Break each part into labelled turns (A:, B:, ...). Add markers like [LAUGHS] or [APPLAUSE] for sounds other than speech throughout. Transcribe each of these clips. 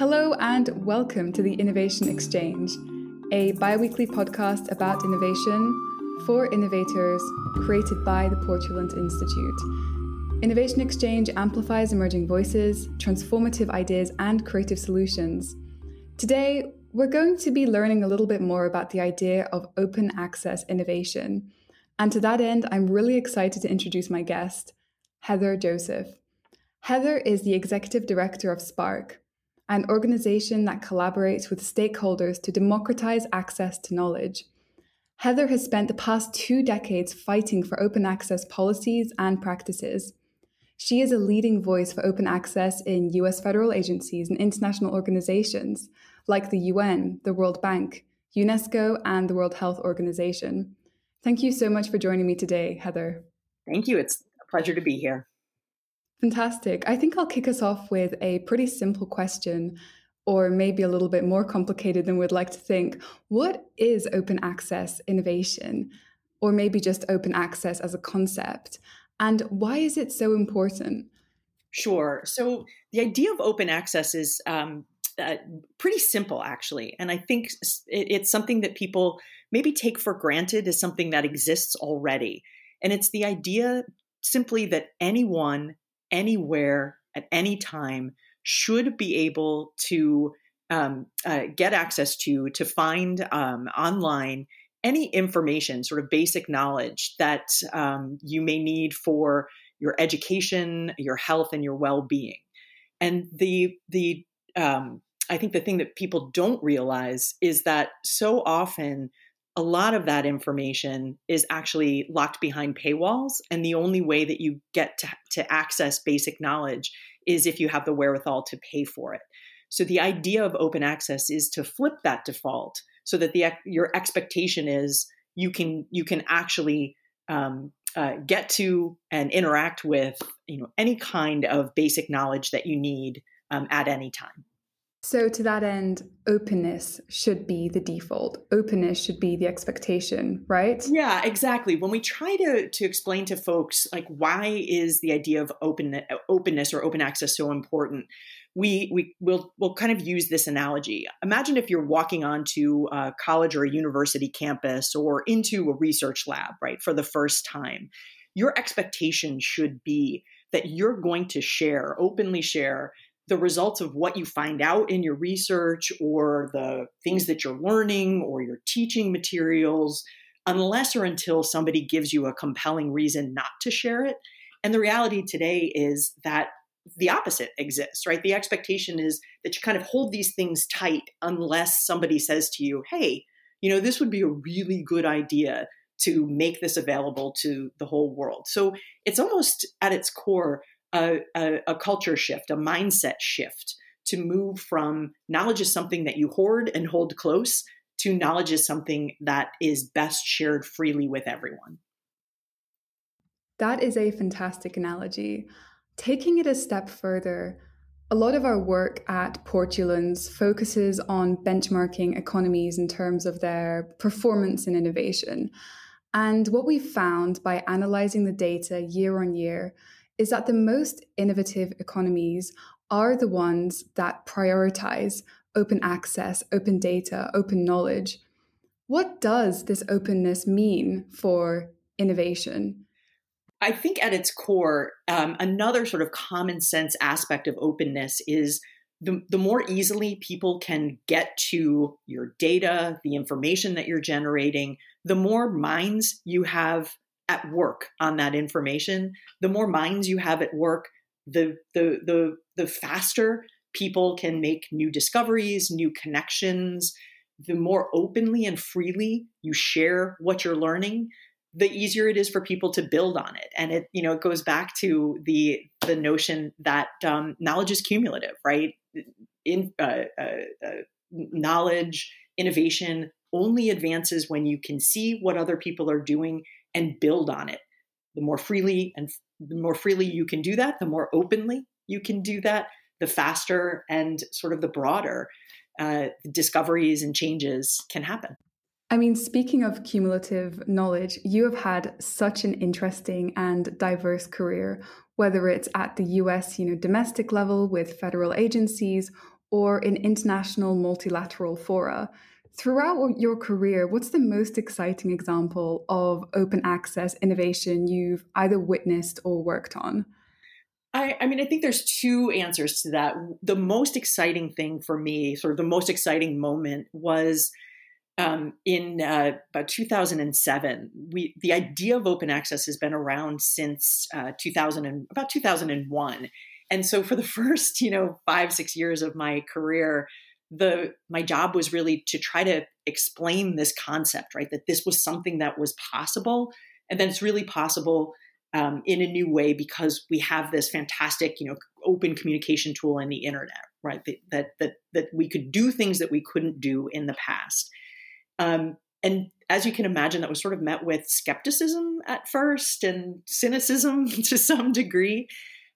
A: Hello and welcome to the Innovation Exchange, a bi weekly podcast about innovation for innovators created by the Portulans Institute. Innovation Exchange amplifies emerging voices, transformative ideas, and creative solutions. Today, we're going to be learning a little bit more about the idea of open access innovation. And to that end, I'm really excited to introduce my guest, Heather Joseph. Heather is the executive director of SPARC, an organization that collaborates with stakeholders to democratize access to knowledge. Heather has spent the past two decades fighting for open access policies and practices. She is a leading voice for open access in US federal agencies and international organizations like the UN, the World Bank, UNESCO, and the World Health Organization. Thank you so much for joining me today, Heather.
B: Thank you. It's a pleasure to be here.
A: Fantastic. I think I'll kick us off with a pretty simple question, or maybe a little bit more complicated than we'd like to think. What is open access innovation, or maybe just open access as a concept? And why is it so important?
B: Sure. So, the idea of open access is um, uh, pretty simple, actually. And I think it's something that people maybe take for granted as something that exists already. And it's the idea simply that anyone anywhere at any time should be able to um, uh, get access to to find um, online any information, sort of basic knowledge that um, you may need for your education, your health, and your well-being. And the the um, I think the thing that people don't realize is that so often a lot of that information is actually locked behind paywalls. And the only way that you get to, to access basic knowledge is if you have the wherewithal to pay for it. So the idea of open access is to flip that default so that the your expectation is you can you can actually um, uh, get to and interact with you know any kind of basic knowledge that you need um, at any time.
A: So, to that end, openness should be the default. Openness should be the expectation, right?
B: Yeah, exactly. When we try to to explain to folks like why is the idea of open openness or open access so important, we we will we'll kind of use this analogy. Imagine if you're walking onto a college or a university campus or into a research lab, right, for the first time. Your expectation should be that you're going to share, openly share the results of what you find out in your research or the things that you're learning or your teaching materials, unless or until somebody gives you a compelling reason not to share it. And the reality today is that the opposite exists, right? The expectation is that you kind of hold these things tight unless somebody says to you, hey, you know, this would be a really good idea to make this available to the whole world. So it's almost at its core a, a, a culture shift, a mindset shift to move from knowledge is something that you hoard and hold close to knowledge is something that is best shared freely with everyone.
A: That is a fantastic analogy. Taking it a step further, a lot of our work at Portulans focuses on benchmarking economies in terms of their performance and innovation. And what we've found by analyzing the data year on year is that the most innovative economies are the ones that prioritize open access, open data, open knowledge. What does this openness mean for innovation?
B: I think at its core, um, another sort of common sense aspect of openness is the, the more easily people can get to your data, the information that you're generating, the more minds you have at work on that information, the more minds you have at work, the the the the faster people can make new discoveries, new connections. The more openly and freely you share what you're learning, the easier it is for people to build on it. And it you know it goes back to the the notion that um, knowledge is cumulative, right? In uh, uh, uh, knowledge, innovation only advances when you can see what other people are doing and build on it. The more freely and the more freely you can do that, the more openly you can do that, the faster and sort of the broader uh, discoveries and changes can happen.
A: I mean, speaking of cumulative knowledge, you have had such an interesting and diverse career, whether it's at the US, you know, domestic level with federal agencies or in international multilateral fora. Throughout your career, what's the most exciting example of open access innovation you've either witnessed or worked on?
B: I, I, mean, I think there's two answers to that. The most exciting thing for me, sort of the most exciting moment, was um, in uh, about 2007. We the idea of open access has been around since uh, 2000 and about 2001, and so for the [LAUGHS] first you know five six years of my career, the my job was really to try to explain this concept, right? That this was something that was possible, and that it's really possible um, in a new way because we have this fantastic, you know, open communication tool in the internet, right? That that that we could do things that we couldn't do in the past. Um, and as you can imagine, that was sort of met with skepticism at first and cynicism [LAUGHS] to some degree.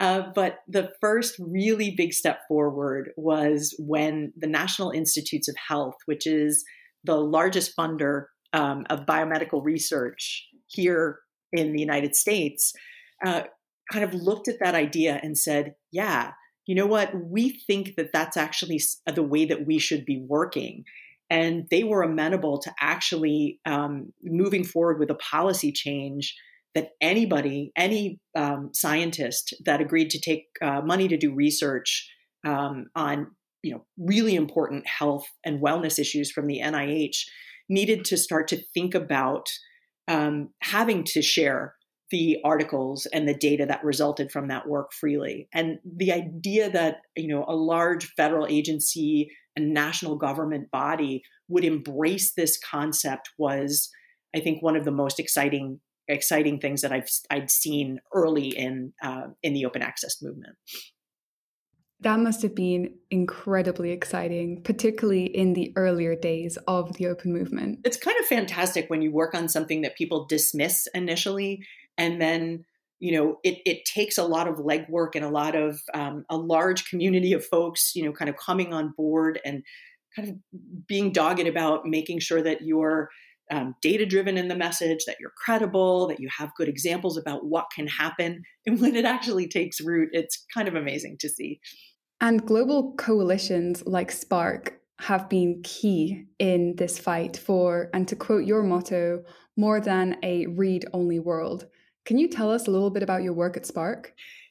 B: Uh, but the first really big step forward was when the National Institutes of Health, which is the largest funder um, of biomedical research here in the United States, uh, kind of looked at that idea and said, yeah, you know what? We think that that's actually the way that we should be working. And they were amenable to actually um, moving forward with a policy change that anybody, any um, scientist that agreed to take uh, money to do research um, on you know really important health and wellness issues from the NIH needed to start to think about um, having to share the articles and the data that resulted from that work freely. And the idea that you know a large federal agency and national government body would embrace this concept was, I think, one of the most exciting exciting things that I've I'd seen early in uh, in the open access movement.
A: That must have been incredibly exciting, particularly in the earlier days of the open movement.
B: It's kind of fantastic when you work on something that people dismiss initially, and then you know it, it takes a lot of legwork and a lot of um, a large community of folks, you know, kind of coming on board and kind of being dogged about making sure that you're um, data driven in the message, that you're credible, that you have good examples about what can happen. And when it actually takes root, it's kind of amazing to see.
A: And global coalitions like SPARC have been key in this fight for, and to quote your motto, more than a read only world. Can you tell us a little bit about your work at SPARC?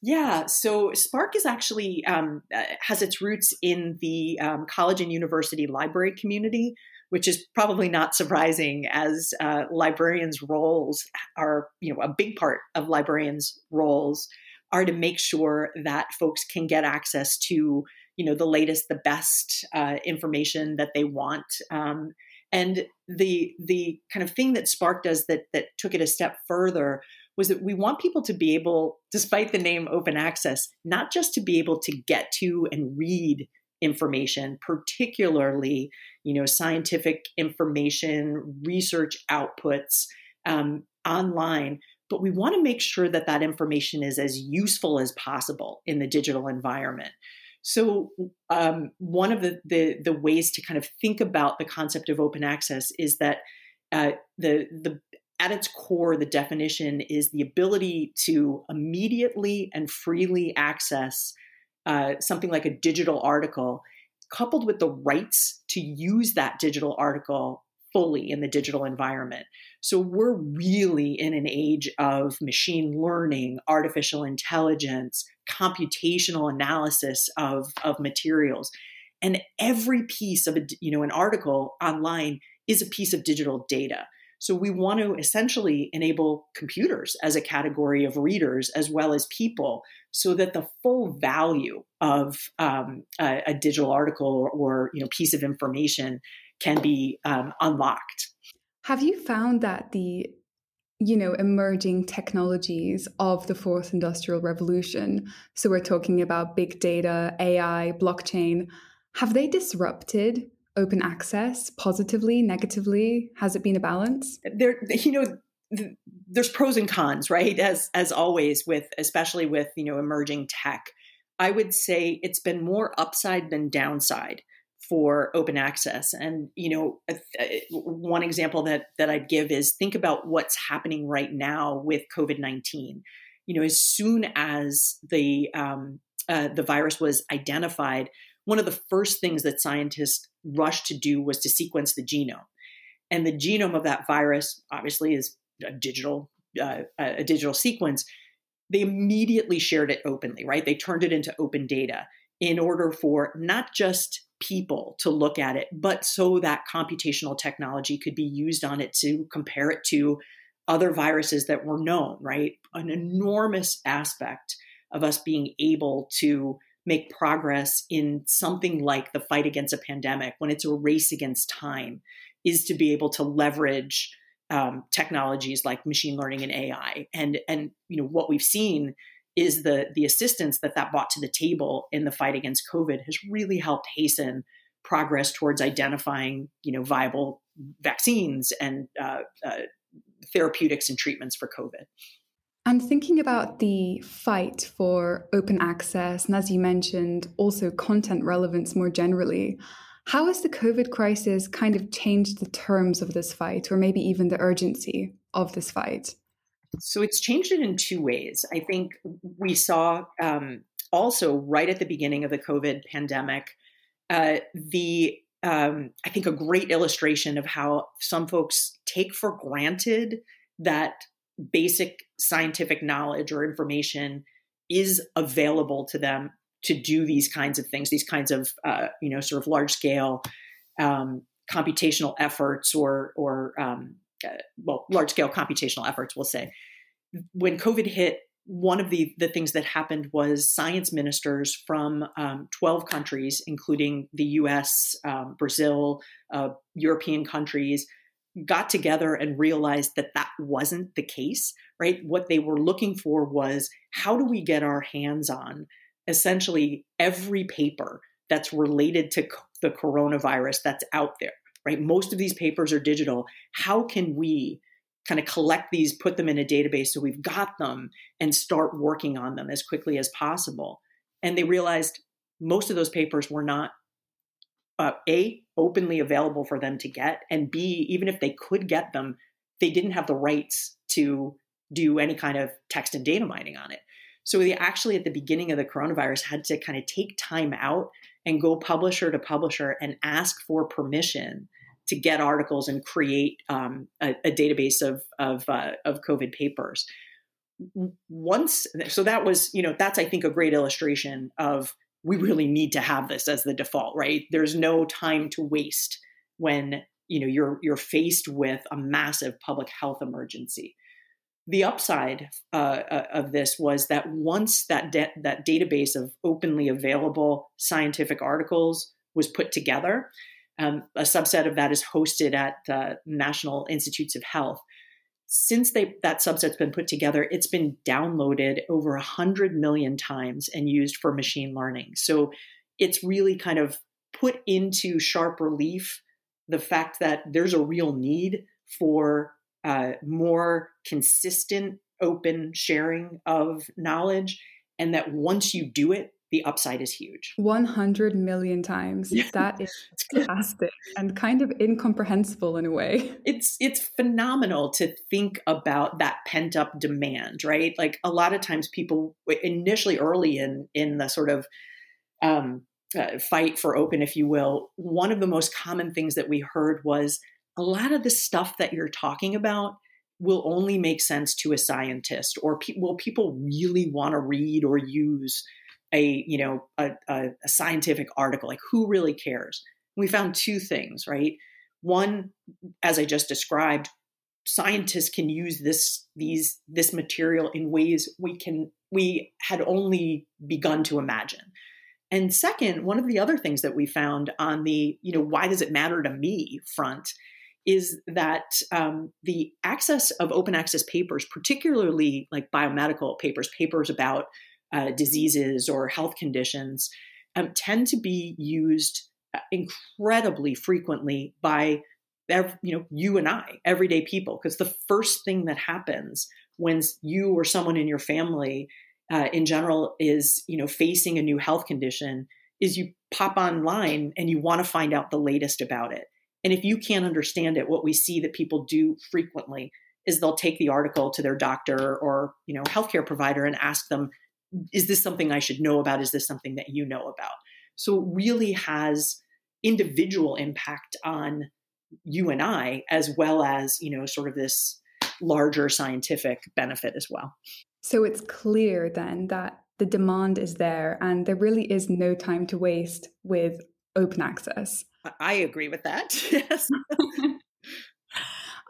B: Yeah, so SPARC is actually um, uh, has its roots in the um, college and university library community, which is probably not surprising, as uh, librarians' roles are you know a big part of librarians' roles are to make sure that folks can get access to you know the latest the best uh, information that they want. Um, and the the kind of thing that SPARC does that that took it a step further was that we want people to be able despite the name open access not just to be able to get to and read information particularly you know scientific information research outputs um, online but we want to make sure that that information is as useful as possible in the digital environment. So, um, one of the, the, the ways to kind of think about the concept of open access is that uh, the the at its core, the definition is the ability to immediately and freely access uh, something like a digital article, coupled with the rights to use that digital article fully in the digital environment. So we're really in an age of machine learning, artificial intelligence, computational analysis of, of materials. And every piece of a, you know, an article online is a piece of digital data. So we want to essentially enable computers as a category of readers as well as people so that the full value of um, a, a, digital article or, or, you know piece of information can be um, unlocked.
A: Have you found that the you know emerging technologies of the fourth industrial revolution so we're talking about big data ai blockchain have they disrupted open access positively negatively has it been a balance
B: there you know there's pros and cons right as as always with especially with you know emerging tech i would say it's been more upside than downside for open access. And you know, one example that that I'd give is think about what's happening right now with COVID nineteen. You know, as soon as the um, uh, the virus was identified, one of the first things that scientists rushed to do was to sequence the genome. And the genome of that virus, obviously, is a digital uh, a digital sequence. They immediately shared it openly, right? They turned it into open data in order for not just people to look at it, but so that computational technology could be used on it to compare it to other viruses that were known, right? An enormous aspect of us being able to make progress in something like the fight against a pandemic when it's a race against time is to be able to leverage um, technologies like machine learning and AI. And and you know what we've seen is the the assistance that that brought to the table in the fight against COVID has really helped hasten progress towards identifying you know viable vaccines and uh, uh, therapeutics and treatments for COVID.
A: And thinking about the fight for open access, and as you mentioned, also content relevance more generally, how has the COVID crisis kind of changed the terms of this fight, or maybe even the urgency of this fight?
B: So it's changed it in two ways. I think we saw um, also right at the beginning of the COVID pandemic uh, the um, I think a great illustration of how some folks take for granted that basic scientific knowledge or information is available to them to do these kinds of things, these kinds of uh, you know sort of large scale um, computational efforts or or um, uh, well, large scale computational efforts, we'll say. When COVID hit, one of the, the things that happened was science ministers from um, 12 countries, including the US, um, Brazil, uh, European countries, got together and realized that that wasn't the case, right? What they were looking for was how do we get our hands on essentially every paper that's related to the coronavirus that's out there? right? Most of these papers are digital. How can we kind of collect these, put them in a database so we've got them and start working on them as quickly as possible? And they realized most of those papers were not uh, a openly available for them to get and b even if they could get them they didn't have the rights to do any kind of text and data mining on it so we actually at the beginning of the coronavirus had to kind of take time out and go publisher to publisher and ask for permission to get articles and create um, a, a, database of of, uh, of COVID papers. Once, so that was you know that's I think a great illustration of we really need to have this as the default, right? There's no time to waste when you know you're you're faced with a massive public health emergency. The upside uh, uh of this was that once that de- that database of openly available scientific articles was put together, um, a subset of that is hosted at uh, National Institutes of Health. Since they, that subset's been put together, it's been downloaded over 100 million times and used for machine learning. So it's really kind of put into sharp relief the fact that there's a real need for uh, more consistent open sharing of knowledge and that once you do it the upside is huge.
A: 100 million times. Yeah. That is [LAUGHS] fantastic and kind of incomprehensible in a way.
B: It's it's phenomenal to think about that pent up demand, right? Like a lot of times people initially early in in the sort of um, uh, fight for open, if you will, one of the most common things that we heard was a lot of the stuff that you're talking about will only make sense to a scientist or pe- will people really want to read or use a you know a, a, a scientific article like who really cares? We found two things right? One as i just described scientists can use this these this material in ways we can we had only begun to imagine. And second one of the other things that we found on the you know why does it matter to me front is that um, the access of open access papers particularly like biomedical papers papers about uh, diseases or health conditions um, tend to be used uh, incredibly frequently by you know you and I, everyday people, because the first thing that happens when you or someone in your family, uh, in general, is you know facing a new health condition, is you pop online and you want to find out the latest about it. And if you can't understand it, what we see that people do frequently is they'll take the article to their doctor or you know healthcare provider and ask them is this something I should know about? Is this something that you know about? So it really has individual impact on you and I, as well as, you know, sort of this larger scientific benefit as well.
A: So it's clear then that the demand is there and there really is no time to waste with open access.
B: I agree with that. [LAUGHS] Yes. [LAUGHS]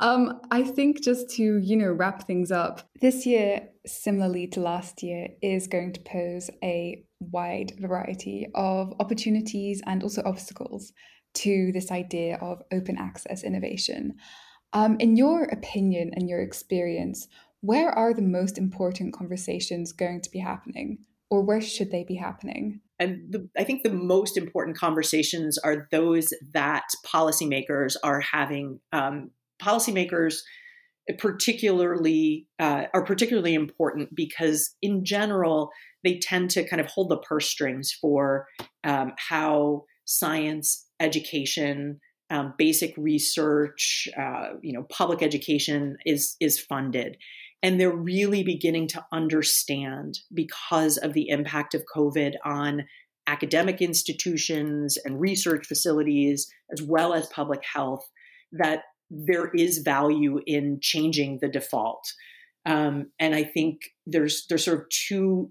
A: um, I think just to, you know, wrap things up, this year, similarly to last year, is going to pose a wide variety of opportunities and also obstacles to this idea of open access innovation. Um, in your opinion and your experience, where are the most important conversations going to be happening, or where should they be happening?
B: And the, I think the most important conversations are those that policymakers are having. Um, policymakers particularly uh, are particularly important because in general they tend to kind of hold the purse strings for um, how science education um, basic research uh, you know public education is is funded. And they're really beginning to understand because of the impact of COVID on academic institutions and research facilities, as well as public health, that there is value in changing the default. Um, and I think there's there's sort of two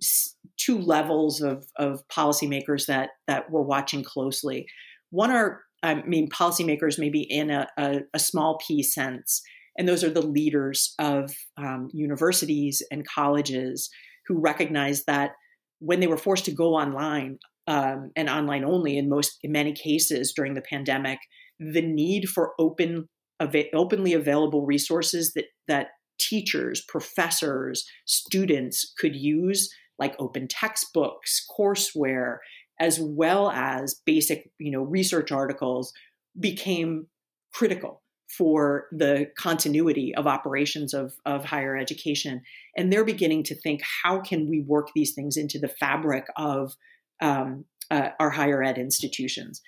B: two levels of of policymakers that that we're watching closely. One are I mean policymakers maybe in a, a, a small p sense and those are the leaders of um, universities and colleges who recognize that when they were forced to go online um, and online only in most, in many cases during the pandemic, the need for open, av- openly available resources that that teachers, professors, students could use, like open textbooks, courseware, as well as basic, you know, research articles, became critical for the continuity of operations of, of higher education. And they're beginning to think how can we work these things into the fabric of um, uh, our higher ed institutions?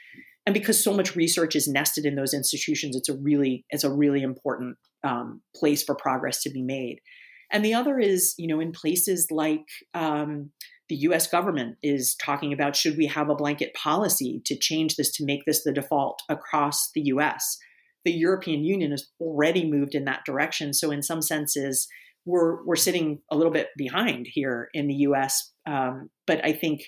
B: And because so much research is nested in those institutions, it's a really it's a really important um, place for progress to be made. And the other is, you know, in places like um, the U.S. government is talking about should we have a blanket policy to change this to make this the default across the U.S the European Union has already moved in that direction. So in some senses, we're we're sitting a little bit behind here in the U.S. Um, but I think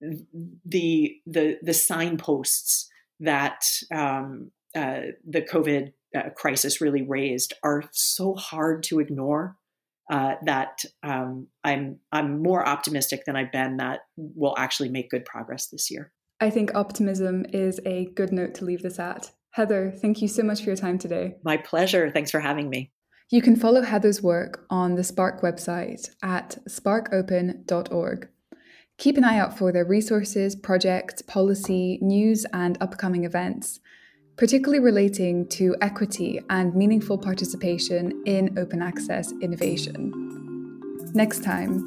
B: the the the signposts that um, uh, the COVID uh, crisis really raised are so hard to ignore. Uh, that um, I'm I'm more optimistic than I've been that we'll actually make good progress this year.
A: I think optimism is a good note to leave this at. Heather, thank you so much for your time today.
B: My pleasure. Thanks for having me.
A: You can follow Heather's work on the SPARC website at sparcopen.org. Keep an eye out for their resources, projects, policy, news, and upcoming events, particularly relating to equity and meaningful participation in open access innovation. Next time,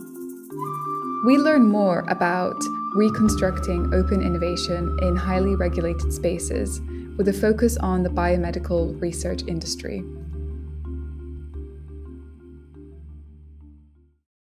A: we learn more about reconstructing open innovation in highly regulated spaces with a focus on the biomedical research industry.